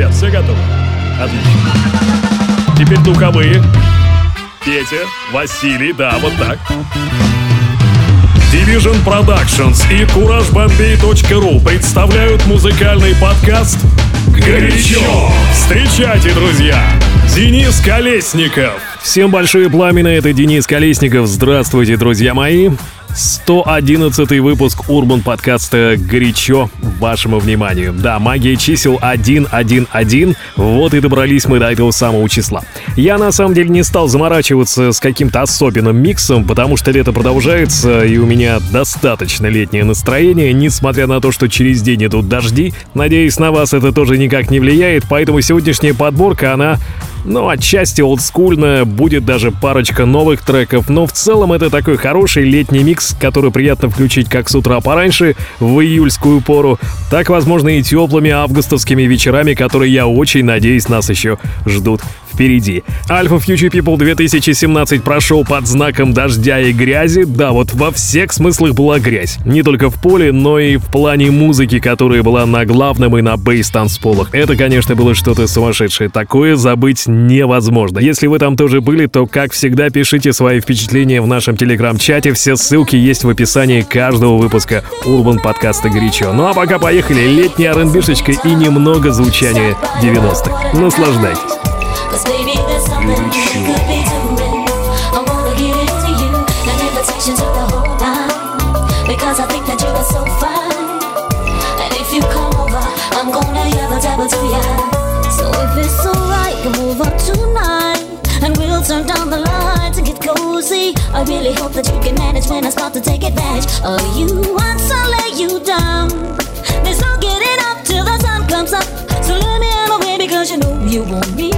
ребят, все готовы? Отлично. Теперь духовые. Петя, Василий, да, вот так. Division Productions и CourageBombay.ru представляют музыкальный подкаст «Горячо». Встречайте, друзья, Денис Колесников. Всем большое пламя, это Денис Колесников. Здравствуйте, друзья мои. 111 выпуск Урбан подкаста «Горячо» вашему вниманию. Да, магия чисел 111, вот и добрались мы до этого самого числа. Я на самом деле не стал заморачиваться с каким-то особенным миксом, потому что лето продолжается, и у меня достаточно летнее настроение, несмотря на то, что через день идут дожди. Надеюсь, на вас это тоже никак не влияет, поэтому сегодняшняя подборка, она ну, отчасти олдскульная, будет даже парочка новых треков, но в целом это такой хороший летний микс, который приятно включить как с утра пораньше, в июльскую пору, так, возможно, и теплыми августовскими вечерами, которые, я очень надеюсь, нас еще ждут впереди. Alpha Future People 2017 прошел под знаком дождя и грязи. Да, вот во всех смыслах была грязь. Не только в поле, но и в плане музыки, которая была на главном и на бейс-танцполах. Это, конечно, было что-то сумасшедшее. Такое забыть невозможно. Если вы там тоже были, то, как всегда, пишите свои впечатления в нашем телеграм-чате. Все ссылки есть в описании каждого выпуска Урбан подкаста «Горячо». Ну а пока поехали, летняя рнбшечка и немного звучания 90-х. Наслаждайтесь. You, an invitation to give it to you the invitations of the whole night. Because I think that you are so fine. And if you come over, I'm gonna yell a double to ya. So if it's alright, come over tonight. And we'll turn down the lights and get cozy. I really hope that you can manage when I start to take advantage of you. Once I lay you down, there's no getting up till the sun comes up. So let me have a baby cause you know you want me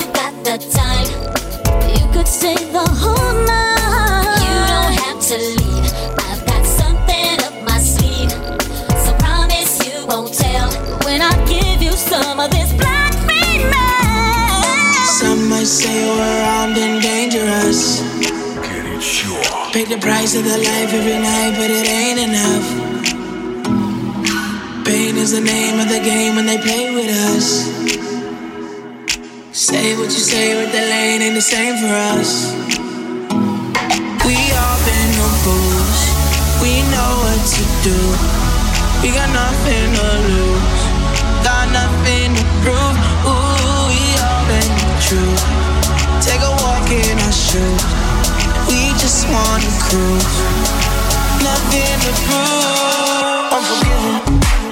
have got the time, you could stay the whole night. You don't have to leave. I've got something up my way because you know you want me. the price of the life every night, but it ain't enough. Is the name of the game when they play with us. Say what you say with the lane ain't the same for us. We all been on fools, we know what to do. We got nothing to lose, got nothing to prove. Ooh, we all been true. Take a walk in our shoes We just wanna cruise. Nothing to prove. I'm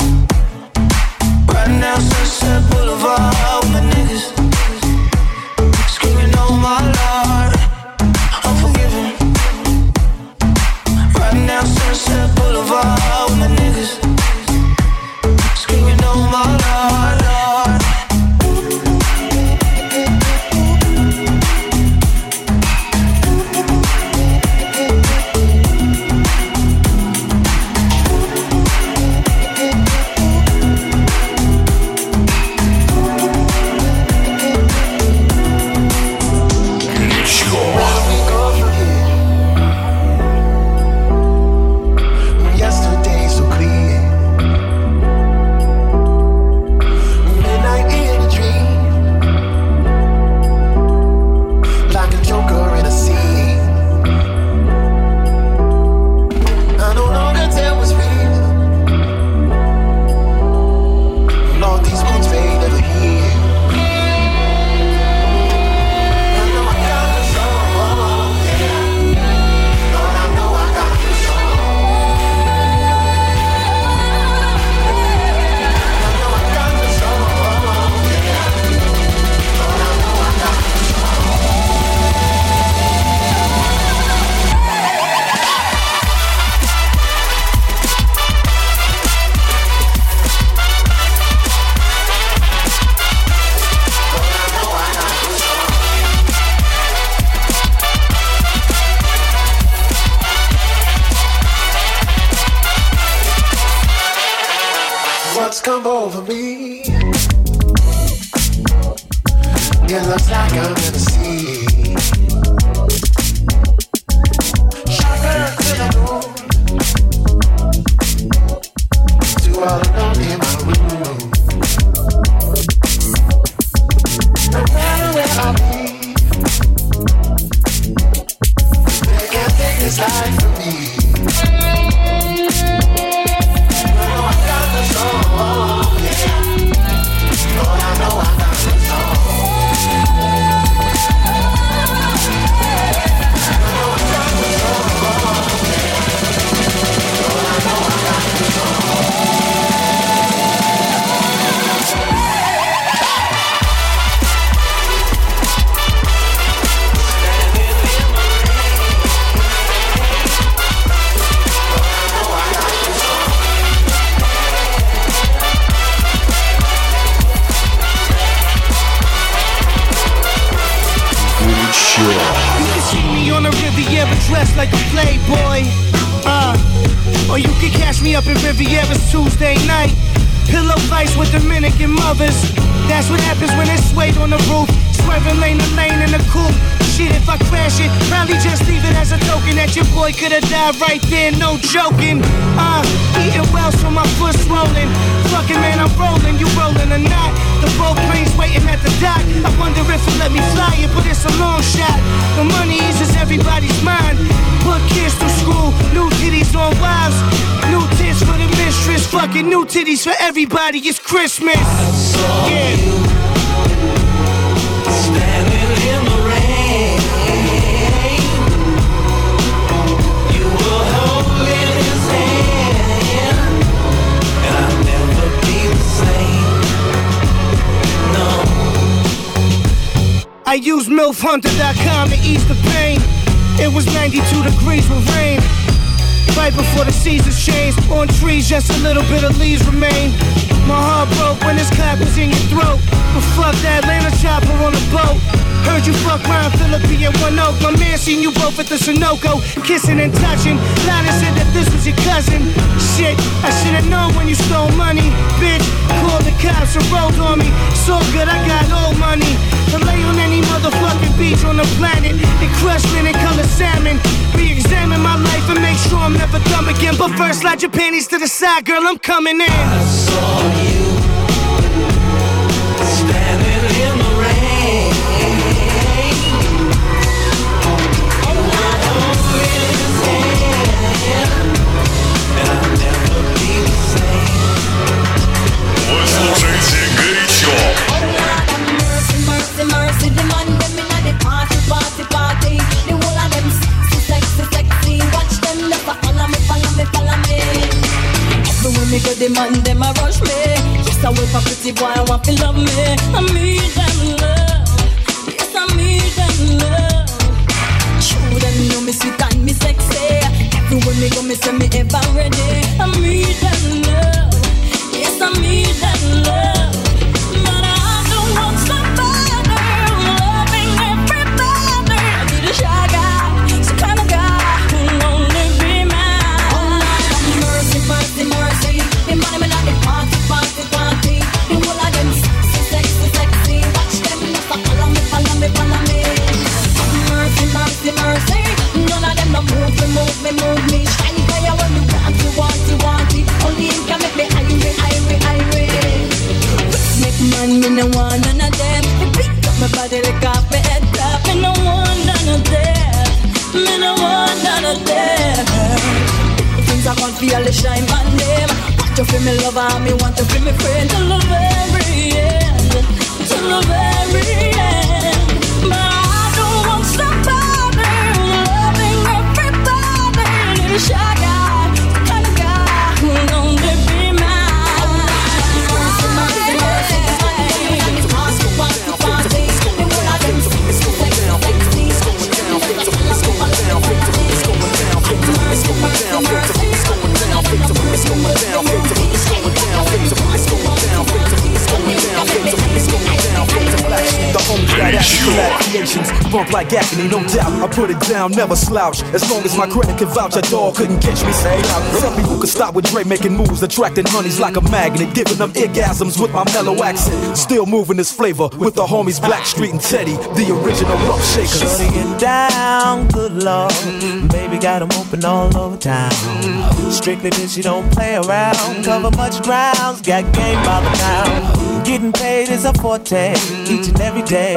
lane in the coupe. Shit, if I crash it, probably just leave it as a token that your boy could've died right there, no joking. Uh, eating well, so my foot's swollen. Fucking man, I'm rolling, you rolling or not? The boat plane's waiting at the dock. I wonder if it'll let me fly it, but it's a long shot. The money eases everybody's mind. Put kids to school, new titties on wives, new tits for the mistress, fucking new titties for everybody. It's Christmas. Yeah. I used MILFHunter.com to ease the pain. It was 92 degrees with rain. Right before the seasons changed, on trees just a little bit of leaves remain. My heart broke when this clap was in your throat. But fuck that Atlanta chopper on a boat. Heard you fuck Ryan Phillippe and One Oak. My man seen you both at the Sunoco, kissing and touching. Lana said that this was your cousin. Shit, I should've known when you stole money. Bitch, called the cops and rolled on me. So good, I got old money. To lay on any motherfucking beach on the planet and crush linen colored salmon. Re-examine my life and make sure I'm never dumb again. But first, slide your panties to the side, girl. I'm coming in. I saw you like agony, no doubt. I put it down, never slouch. As long as my credit can vouch, a dog couldn't catch me. Say, some people could stop with Dre making moves, attracting honeys like a magnet, giving them orgasms with my mellow accent. Still moving this flavor with the homies Blackstreet and Teddy, the original rough shakers. Get down, good lord. Baby got 'em open all over town. Strictly bitch, she don't play around. Cover much grounds, got game by the town. Getting paid is a forte, each and every day.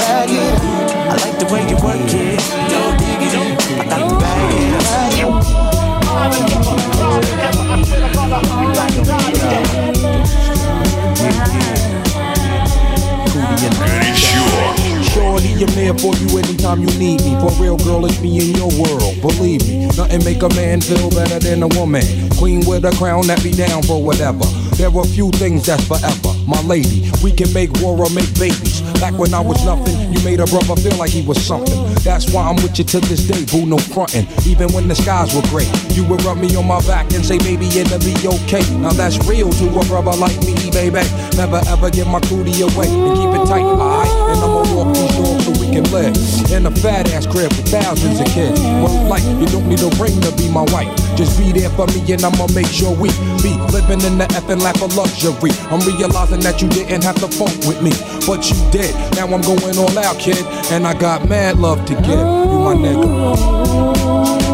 bag it. I like the way you work it. Don't dig it. I got the bag it. Shorty, I'm there for you anytime you need me. For real, girl, it's me in your world. Believe me, nothing make a man feel better than a woman. Queen with a crown that be down for whatever. There are few things that's forever. My lady, we can make war or make babies. Back when I was nothing, you made a brother feel like he was something. That's why I'm with you to this day, boo, no frontin'. Even when the skies were gray, you would rub me on my back and say, baby, it'll be okay. Now that's real to a brother like me, baby. Never ever give my cootie away and keep it tight, alright? And I'ma walk these dogs so we can live in a fat ass crib with thousands of kids. Well, like, you don't need a ring to be my wife. Just be there for me and I'ma make sure we be living in the effing lap of luxury. I'm realizing that you didn't have to funk with me, but you did. Now I'm going all out, kid, and I got mad love to give. You my nigga.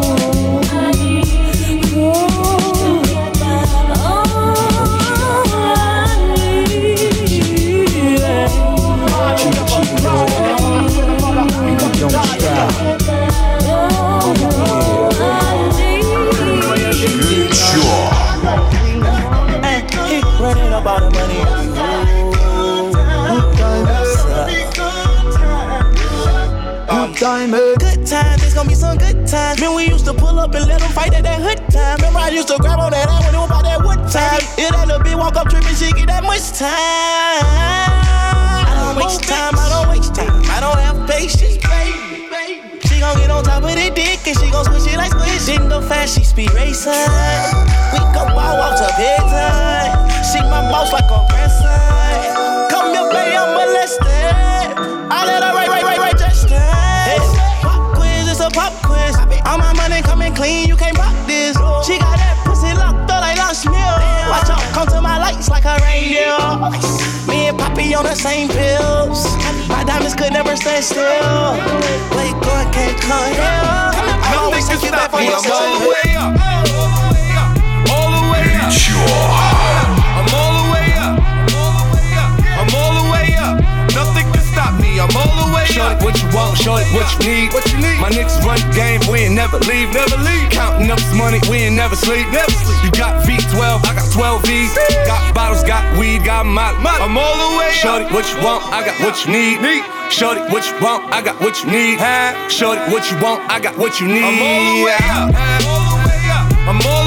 Good times, it's gonna be some good times. Man, we used to pull up and let them fight at that hood time. Remember, I used to grab on that ass when it was about that wood time. If that little bitch walk up tripping, she get that much time. I don't waste time, I don't waste time. I don't have patience, baby. She gon' get on top of the dick and she gon' switch it like switch. Didn't go fast, she speed racing. We go ball walk to bedtime. She my boss like a grandson. All my money coming clean, you can't rock this. She got that pussy locked up like lunch meal. Watch out, come to my lights like a reindeer. Me and Poppy on the same pills. My diamonds could never stand still. Where you going, can't come here. I always take you back for your I'm all the way up. All the way up. All the way Shorty, up. what you want, shorty, what you need. What you need? My niggas run the game, we ain't never leave, never leave. Counting up this money, we ain't never sleep, never sleep. You got V12, I got 12 V's. Got bottles, got weed, got my I'm all the way Shorty, up. what you want, I got what you need. Need. Shorty, what you want, I got what you need. Shorty, what you want, I got what you need. I'm all the way up. All the way up. I'm all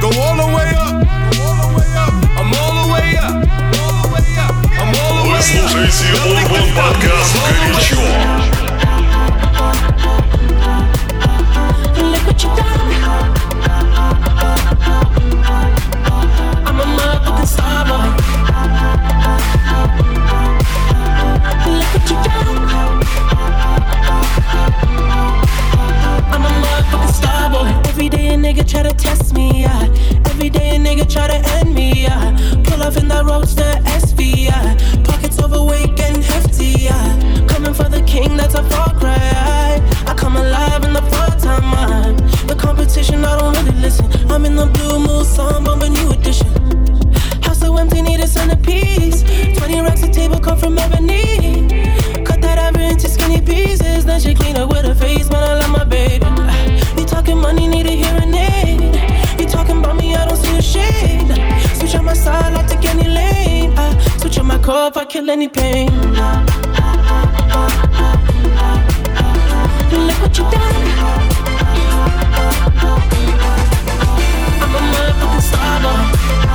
Go all the way up. I'm all the way up. Вы слушаете Урбан подкаст «Горячо». Look what you done. I'm a motherfucking star boy. Try to test me, yeah. Every day a nigga try to end me, yeah. Pull off in that roadster SV, yeah. Pockets overweight getting hefty, yeah. Coming for the king, that's a far cry. I come alive in the part time mind. The competition, I don't really listen. I'm in the blue Mulsanne, bumping new edition. House so empty, need a centerpiece. 20 racks a table come from ebony. Cut that ever into skinny pieces. Then she clean up with her face, man, I love my baby. You talking money, need a hearing cope, I kill any pain. Look what you done. I'm a motherfucking star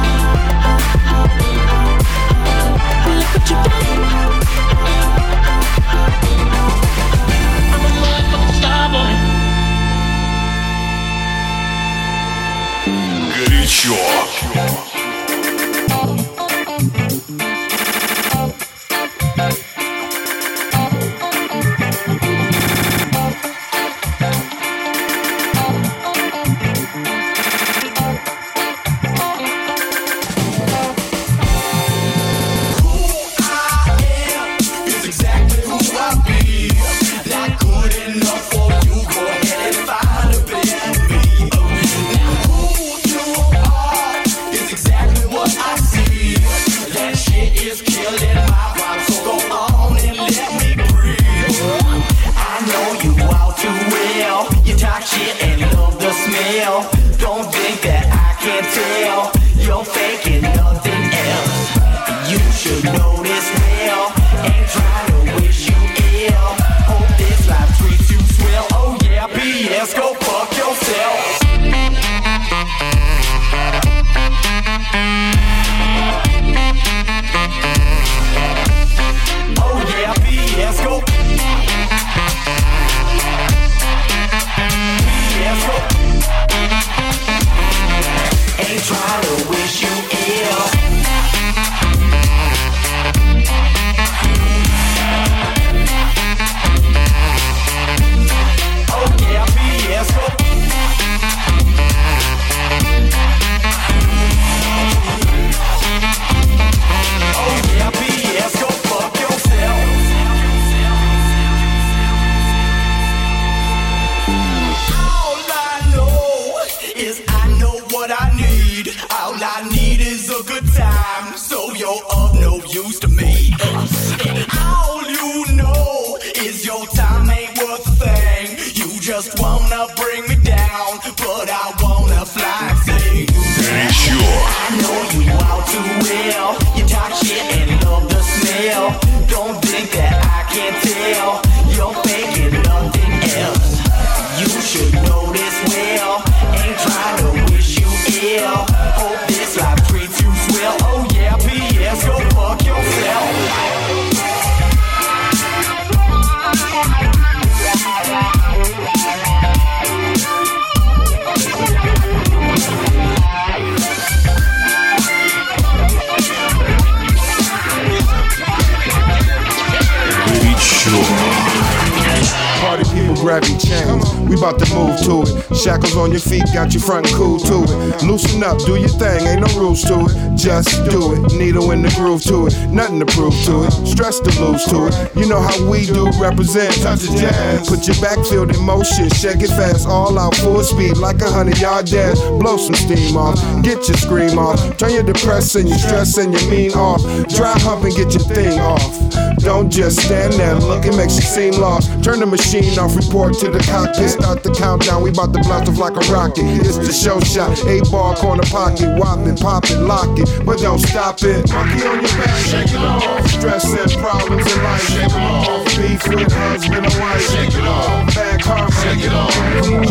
Just do it. Needle in the groove to it. Nothing to prove to it. Stress to lose to it. You know how we do represent. Touch the jazz. Put your backfield in motion. Shake it fast, all out full speed like a hundred yard dash. Blow some steam off. Get your scream off. Turn your depression, your stress, and your mean off. Dry hump and get your thing off. Don't just stand there and look, it makes you seem lost. Turn the machine off, report to the cockpit. Start the countdown, we bout to blast off like a rocket. It's the show shot, eight ball corner pocket, whopping, popping, lock it, but don't stop it. Monkey on your back, shake it off. Stress and problems in life, shake it off. Beef with husband and wife, shake it off. Bad karma, shake it off.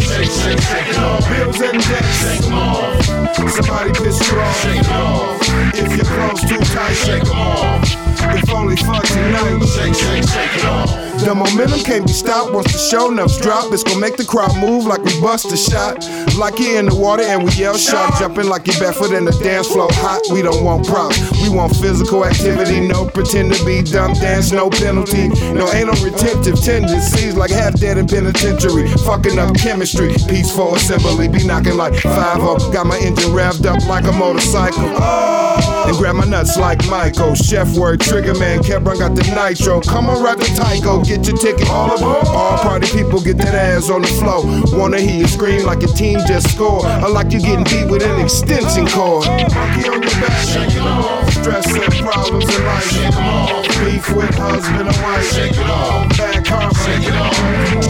Shake, shake, shake it off. Bills and debts, shake them off. Somebody piss you off, shake it off. If your clothes too tight, shake them off. If only for tonight, shake, shake, shake it off. The momentum can't be stopped once the show notes drop. It's gonna make the crowd move like we bust a shot. Like you in the water and we yell shot. Jumping like you barefoot in the dance floor hot. We don't want props. We want physical activity. No pretend to be dumb dance, no penalty. No, ain't no retentive tendencies like half dead in penitentiary. Fucking up chemistry. Peaceful assembly. Be knocking like 5 Got my engine revved up like a motorcycle. Oh. And grab my nuts like Michael. Chef word, trigger man, Kebron got the nitro. Come on, ride the Tyco, get your ticket. All aboard. All party people get that ass on the floor. Wanna hear you scream like your team just scored. Or like you getting beat with an extension cord. Monkey on your back, shake it off. Stress and problems in life, shake 'em off. Beef with husband and wife, shake it off. Bad karma, shake it off.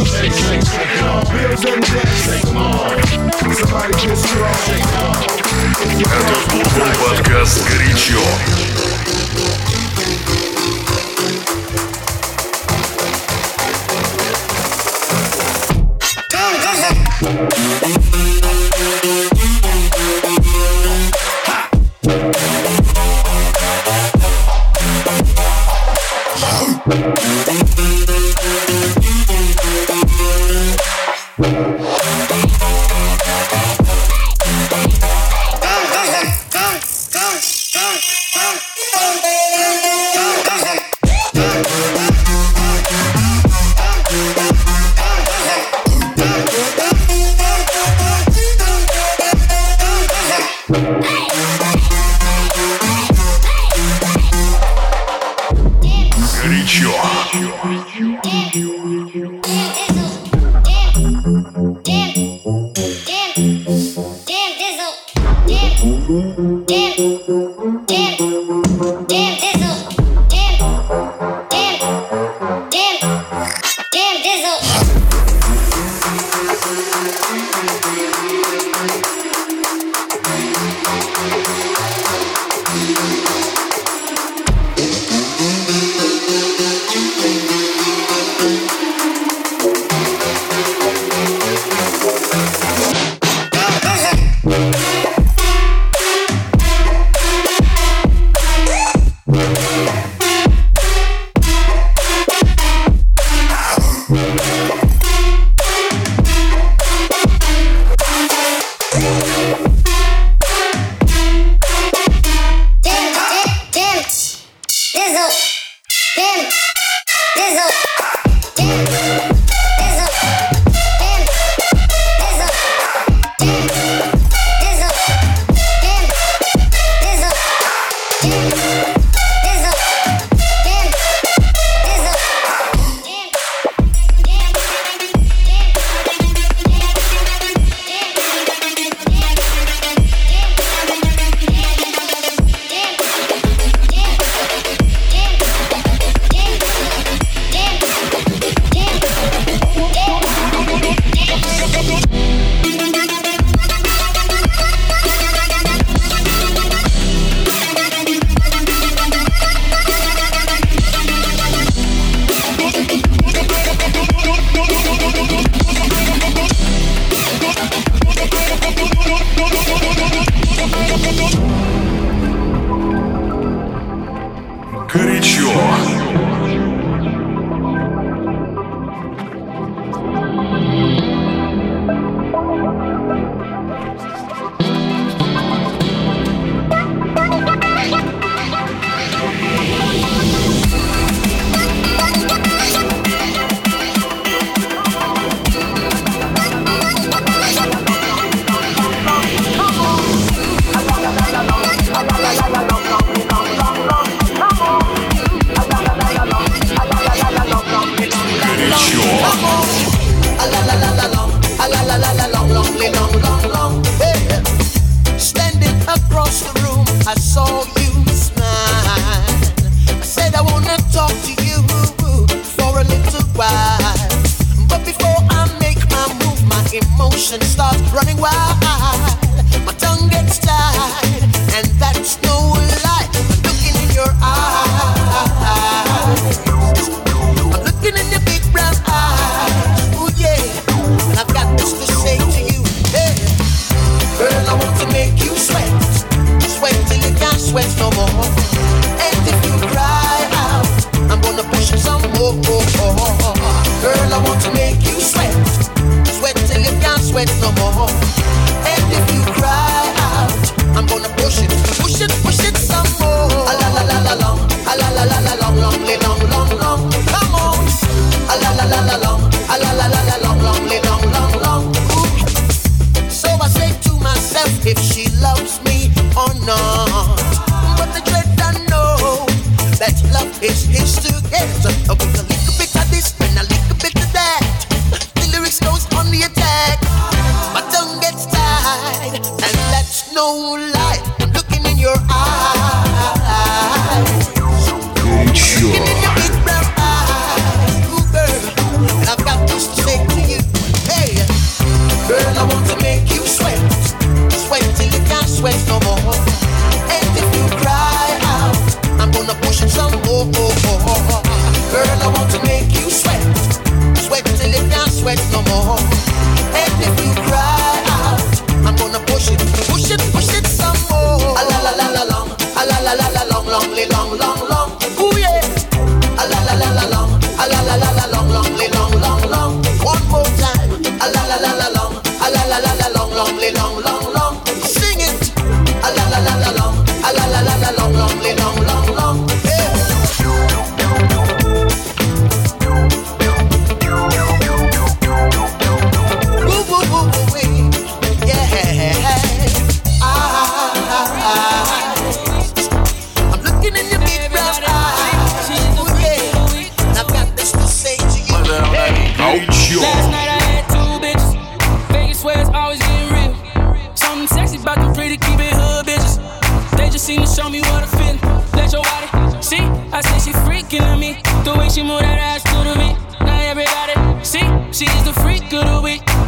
Shake, shake, shake it off.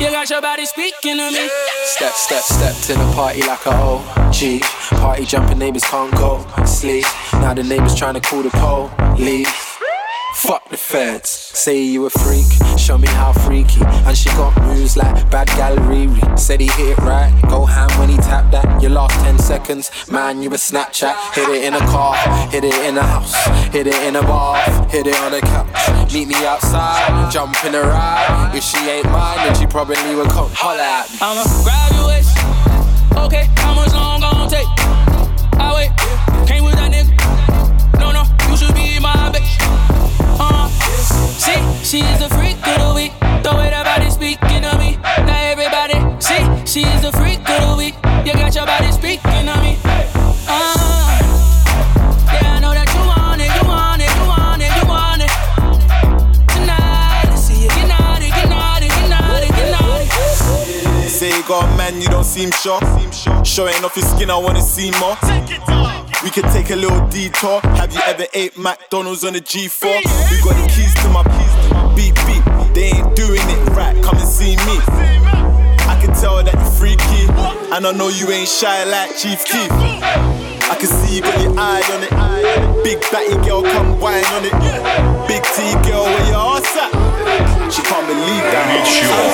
You got your body speaking to me. Step, step, step to the party like a OG. Party jumping neighbors can't go sleep. Now the neighbors trying to call the police. Fuck the feds. Say you a freak, show me how freaky. And she got moves like bad gal Riri. Said he hit it right, go ham when he tapped that. Your last 10 seconds, man, you a Snapchat. Hit it in a car, hit it in a house, hit it in a bath, hit it on a couch. Meet me outside, jump in a ride. If she ain't mine, then she probably would come holla at me. I'ma grab your waist. Okay, how much long gon' take? I wait, came with See, she's a freak of the week. The way that body speaking to me. Now everybody, see, she's a freak of the week. You got your body speaking to me. Uh, yeah, I know that you want it, you want it, you want it, you want it. Tonight, let's see you get naughty, get naughty, get naughty, get naughty. Say you got a man, you don't seem sure. Showing off your skin, I wanna see more. We could take a little detour. Have you ever ate McDonald's on a G4? We got the keys to my beep beep. They ain't doing it right. Come and see me. I can tell that you're freaky, and I know you ain't shy like Chief Keef. I can see you got your eye on it. Big batty girl, come wine on it. Big T girl, where your ass at? She can't believe that.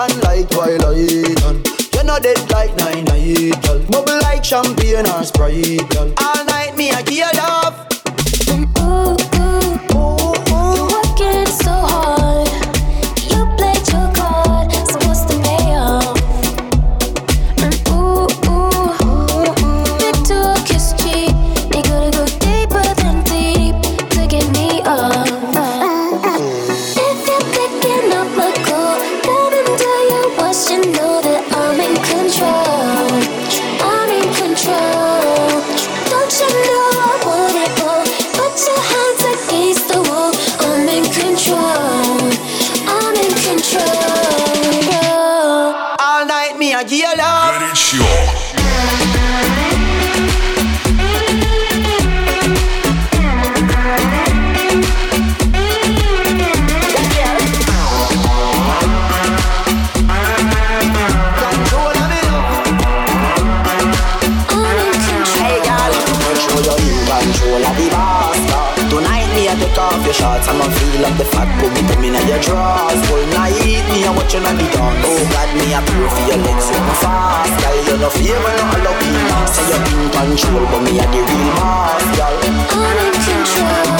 Action like Twilight. And you know dead like nine night, girl. Bubble like champagne or Sprite, girl. All night me a give you drawers Full night, me a watching on the dawn. Oh God, me a pray for your legs so fast. Girl, you no favor, no allow me. Say you're in control, but me a the real boss, girl. I'm in control.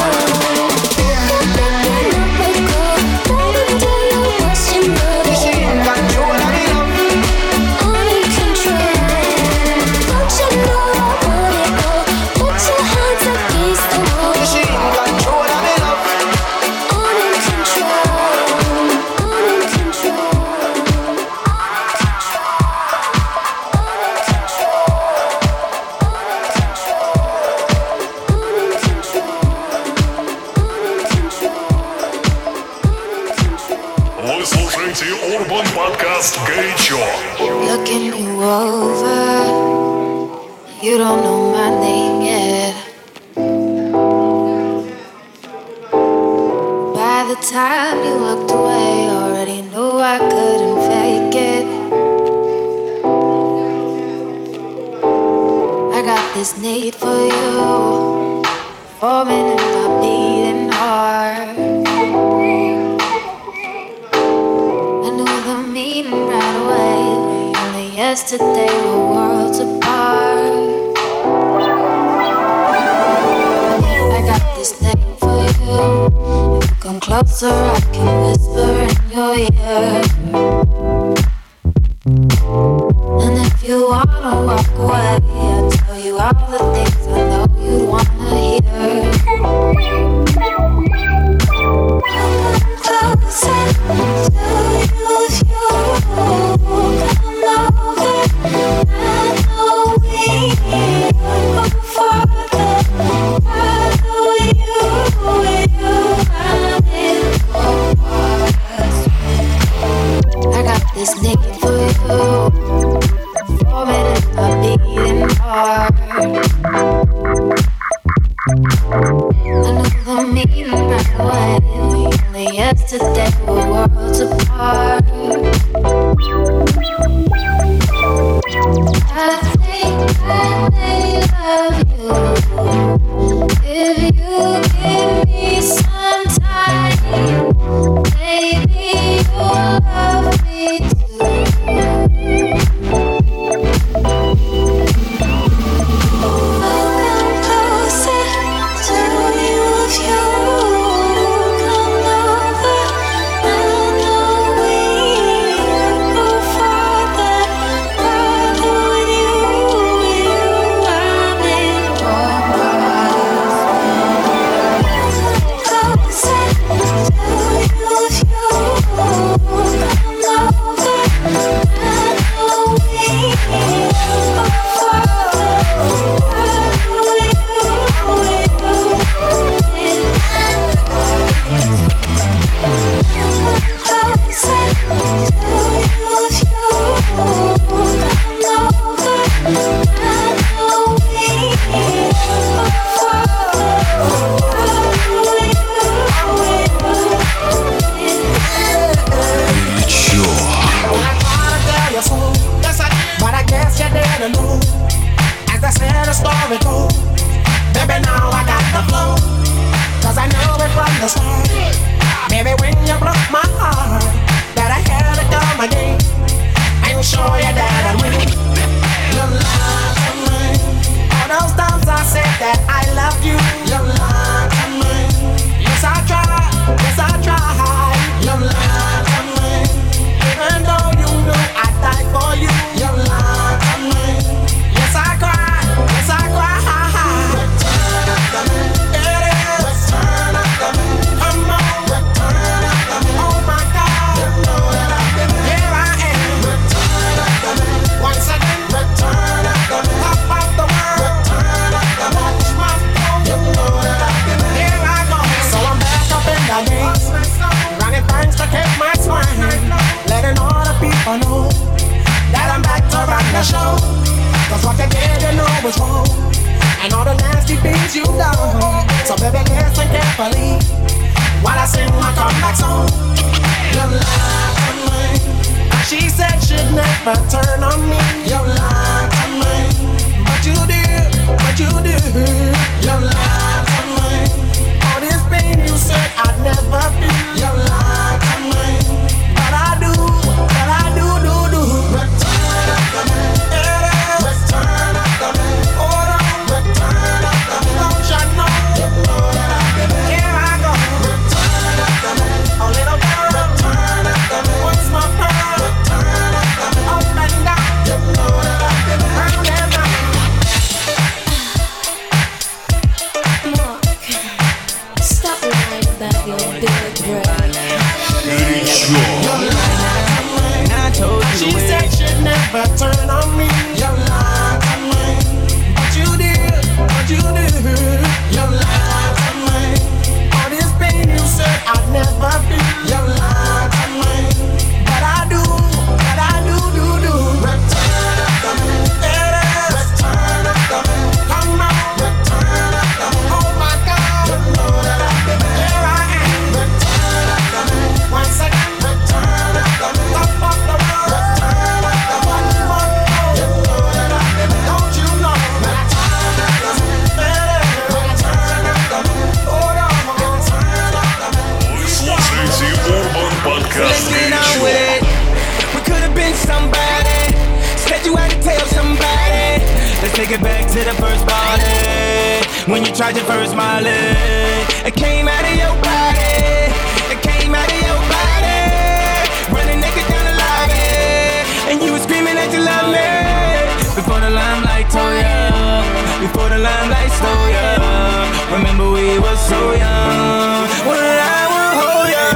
So young. When I will hold ya.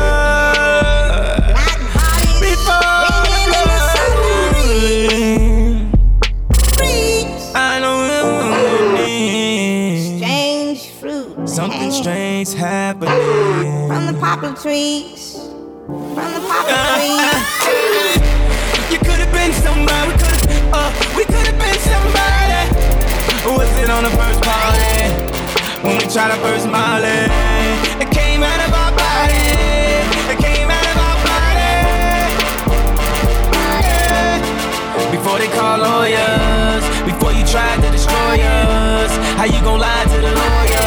Before I know it Strange fruit. something strange happening. From the poplar trees. From the poplar trees. We tried our first Molly, it came out of our body. It came out of our body. Before they call lawyers, before you tried to destroy us, how you gon' lie to the lawyer?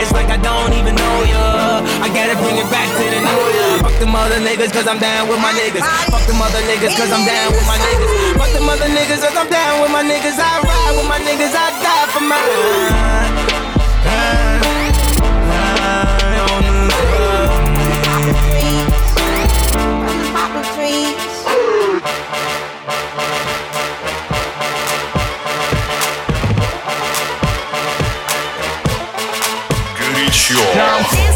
It's like I don't even know ya. I gotta bring it back to the ya. Fuck them other niggas, cause I'm down with my niggas. Fuck them other niggas, cause I'm down with my niggas. Fuck them other niggas, cause I'm down with my niggas. I ride with my niggas, I die for mine. Горячо. Dance.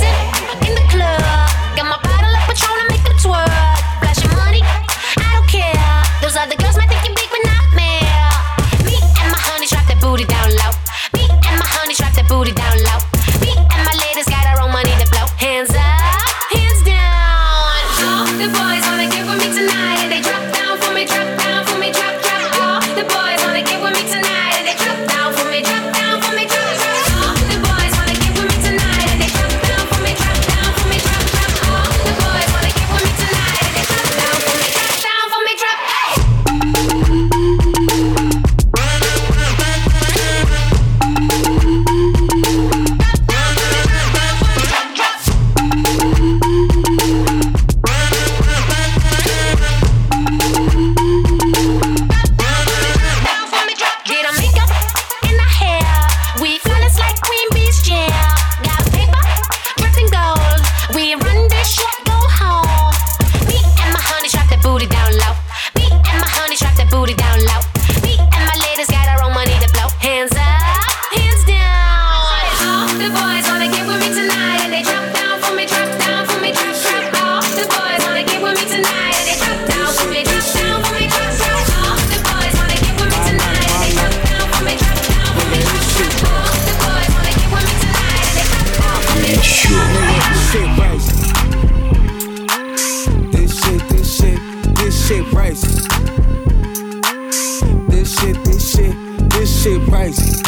This shit, this shit crazy.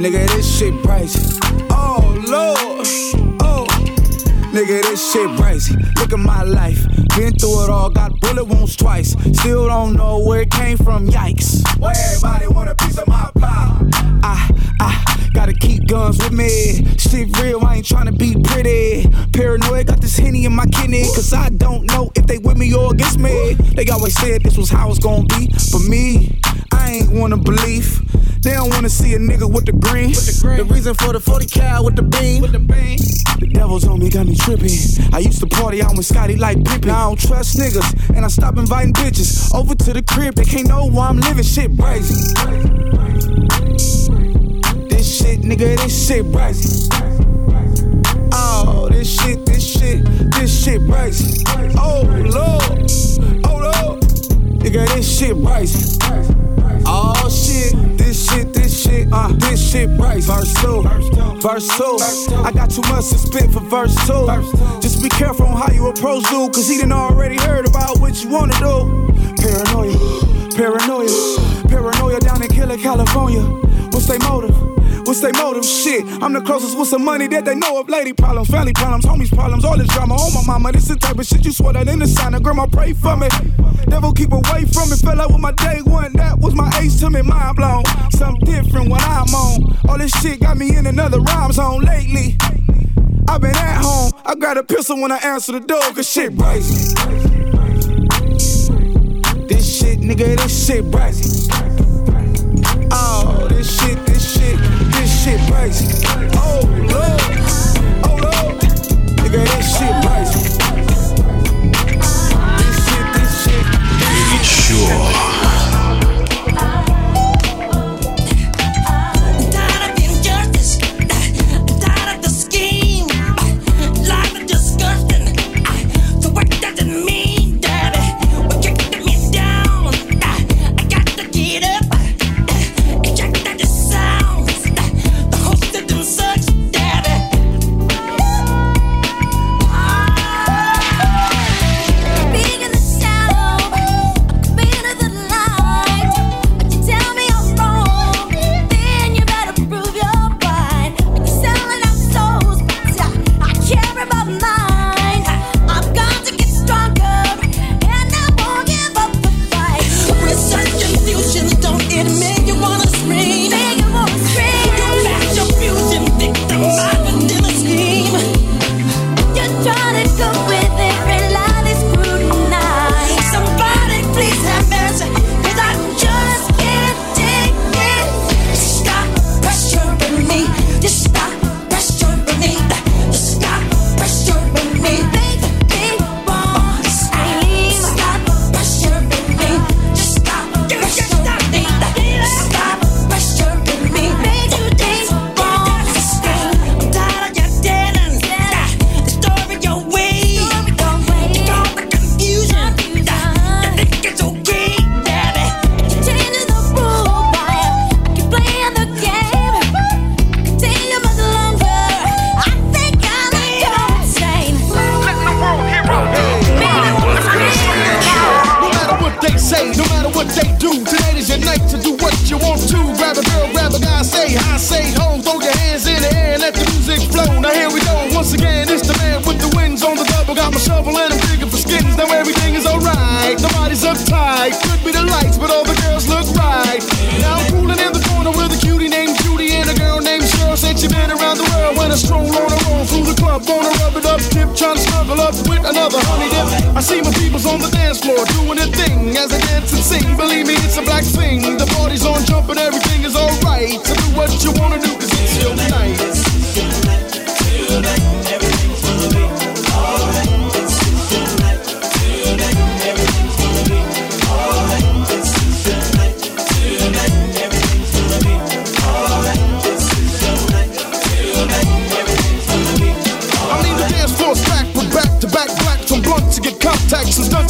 Nigga, this shit crazy. Oh Lord, oh. Nigga, this shit crazy. Look at my life. Been through it all, got bullet wounds twice. Still don't know where it came from, yikes. Why everybody want a piece of my pie? I, I gotta keep guns with me. Shit real, I ain't tryna be pretty. Paranoid, got this henny in my kidney. Cause I don't know if they with me or against me. They always said this was how it's gonna be. For me, I ain't wanna believe. They don't wanna see a nigga with the green. The, reason for the 40 cal with the beam. The devil's on me, got me tripping. I used to party out with Scotty like Pippen. I don't trust niggas, and I stop inviting bitches over to the crib. They can't know why I'm living shit crazy. This shit, nigga, this shit crazy. Oh, this shit, this shit, this shit crazy. Oh lord, oh lord, nigga, this shit crazy. Oh shit, this shit, this shit, uh, this shit price. Verse two, verse two. I got too much to spit for verse two. Just be careful on how you approach dude, cause he done already heard about what you wanna do. Paranoia, paranoia, paranoia down in Killer, California. What's their motive? What's their motive? Shit, I'm the closest with some money that they know of. Lady problems, family problems, homies problems, all this drama. Oh my mama, this the type of shit you swear that in the sign. Grandma pray for me. Devil keep away from me. Fell out with my day one. That was my ace to me, mind blown. Something different when I'm on. All this shit got me in another rhyme zone lately. I've been at home. I got a pistol when I answer the door, cause shit crazy. This shit, nigga, this shit crazy. Oh, this shit, this shit, shit pricey. Oh lord, oh lord, nigga that shit pricey. This shit, this shit. This shit. Sure.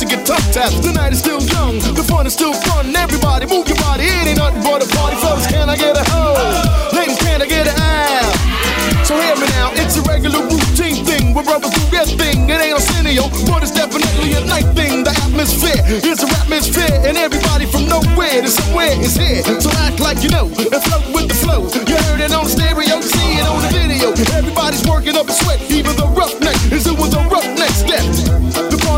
To get tough tapped. The night is still young, the fun is still fun. Everybody move your body, it ain't nothing but a party. Fellas, can I get a ho? Ladies, can I get an ow? So hear me now, it's a regular routine thing where brothers do their thing. It ain't Arsenio, but it's definitely a night thing. The atmosphere is a atmosphere, and everybody from nowhere to somewhere is here. So act like you know and float with the flow. You heard it on stereo, see it on the video. Everybody's working up a sweat, even the roughneck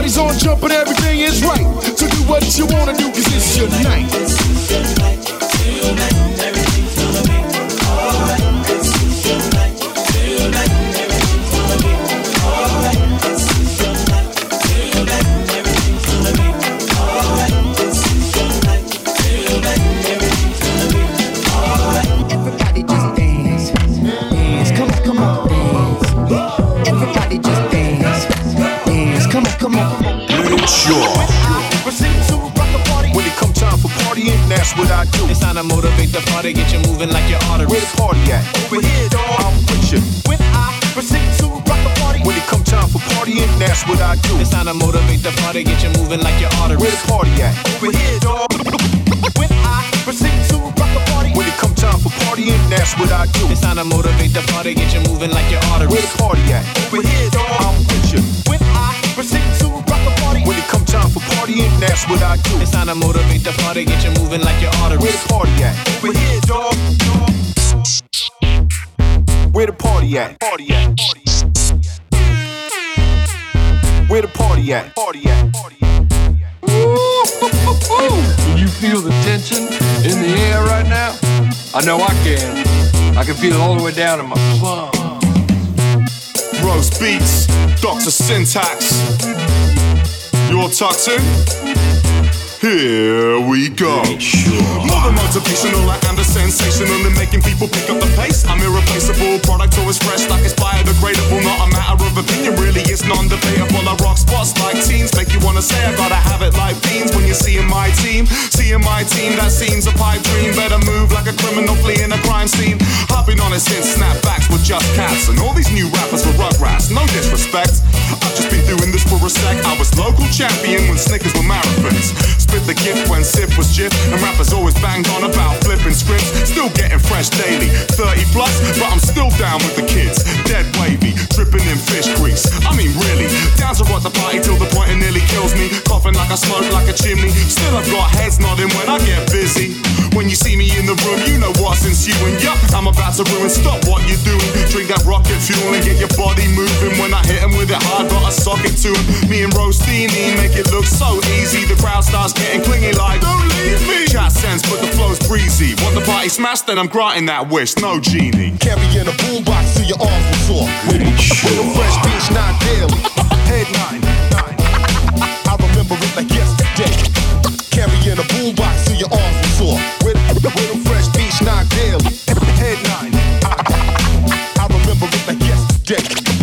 party's on jump and everything is right. So do what you wanna do, cause it's your night. Time to motivate the party, get you moving like your arteries. Where the party at? Over here, dog. I'm with you. When I proceed to rock the party, When it come time for partying, that's what I do. it's time to motivate the party, get you moving like your arteries. Where the party at? Over here, dog. When I proceed to rock the party, When it come time for partying, that's what I do. it's time to motivate the party, get you moving like your arteries. Where the party at? Over here, dog. I'm with you. When I proceed what I do. it's time to motivate the party, get you moving like your Where the party at? Over here, dog. Where the party at? Party at. Where the party at? Party at. Party at. Ooh, can you feel the tension in the air right now? I know I can. I can feel it all the way down in my plum. Rose Beats, Dr. Syntax. You all tucked in? Here we go. More than motivational, I am the sensational in making people pick up the pace. I'm irreplaceable, product always fresh, like it's biodegradable. Not a matter of opinion, really, it's non-debatable. I rock spots like teens, make you wanna say I gotta have it like beans when you're seeing my team. Seeing my team, that seems a pipe dream. Better move like a criminal fleeing a crime scene. I've been on it since snapbacks were just cats, and all these new rappers were rugrats. No disrespect, I've just been doing this for a sec. I was local champion when Snickers were marathons. Spit the gift when Cif was Jif, and rappers always banged on about flipping scripts. Still getting fresh daily, 30 plus, but I'm still down with the kids. Dead wavy, dripping in fish grease. I mean, really, down to rock the party till the point it nearly kills me. Coughing like I smoke like a chimney. Still, I've got heads nodding when I get busy. When you see me in the room, you know what's ensuing. Yup, I'm about to ruin. Stop what you're doing. Drink that rocket fuel and get your body moving. When I hit 'em with it hard, got a socket to 'em. Me and Roastini make it look so easy. The crowd starts getting clingy like, don't leave me. Chat sense, but the flow's breezy. Want the party smashed, then I'm granting that wish. No genie. Carrying a boombox to your arms will soar. With a fresh beach, not daily. Head nine, nine. I remember it like yesterday. Carrying a boombox to your arms will soar. With, with a fresh beach, not daily. Head nine. I remember it like yesterday.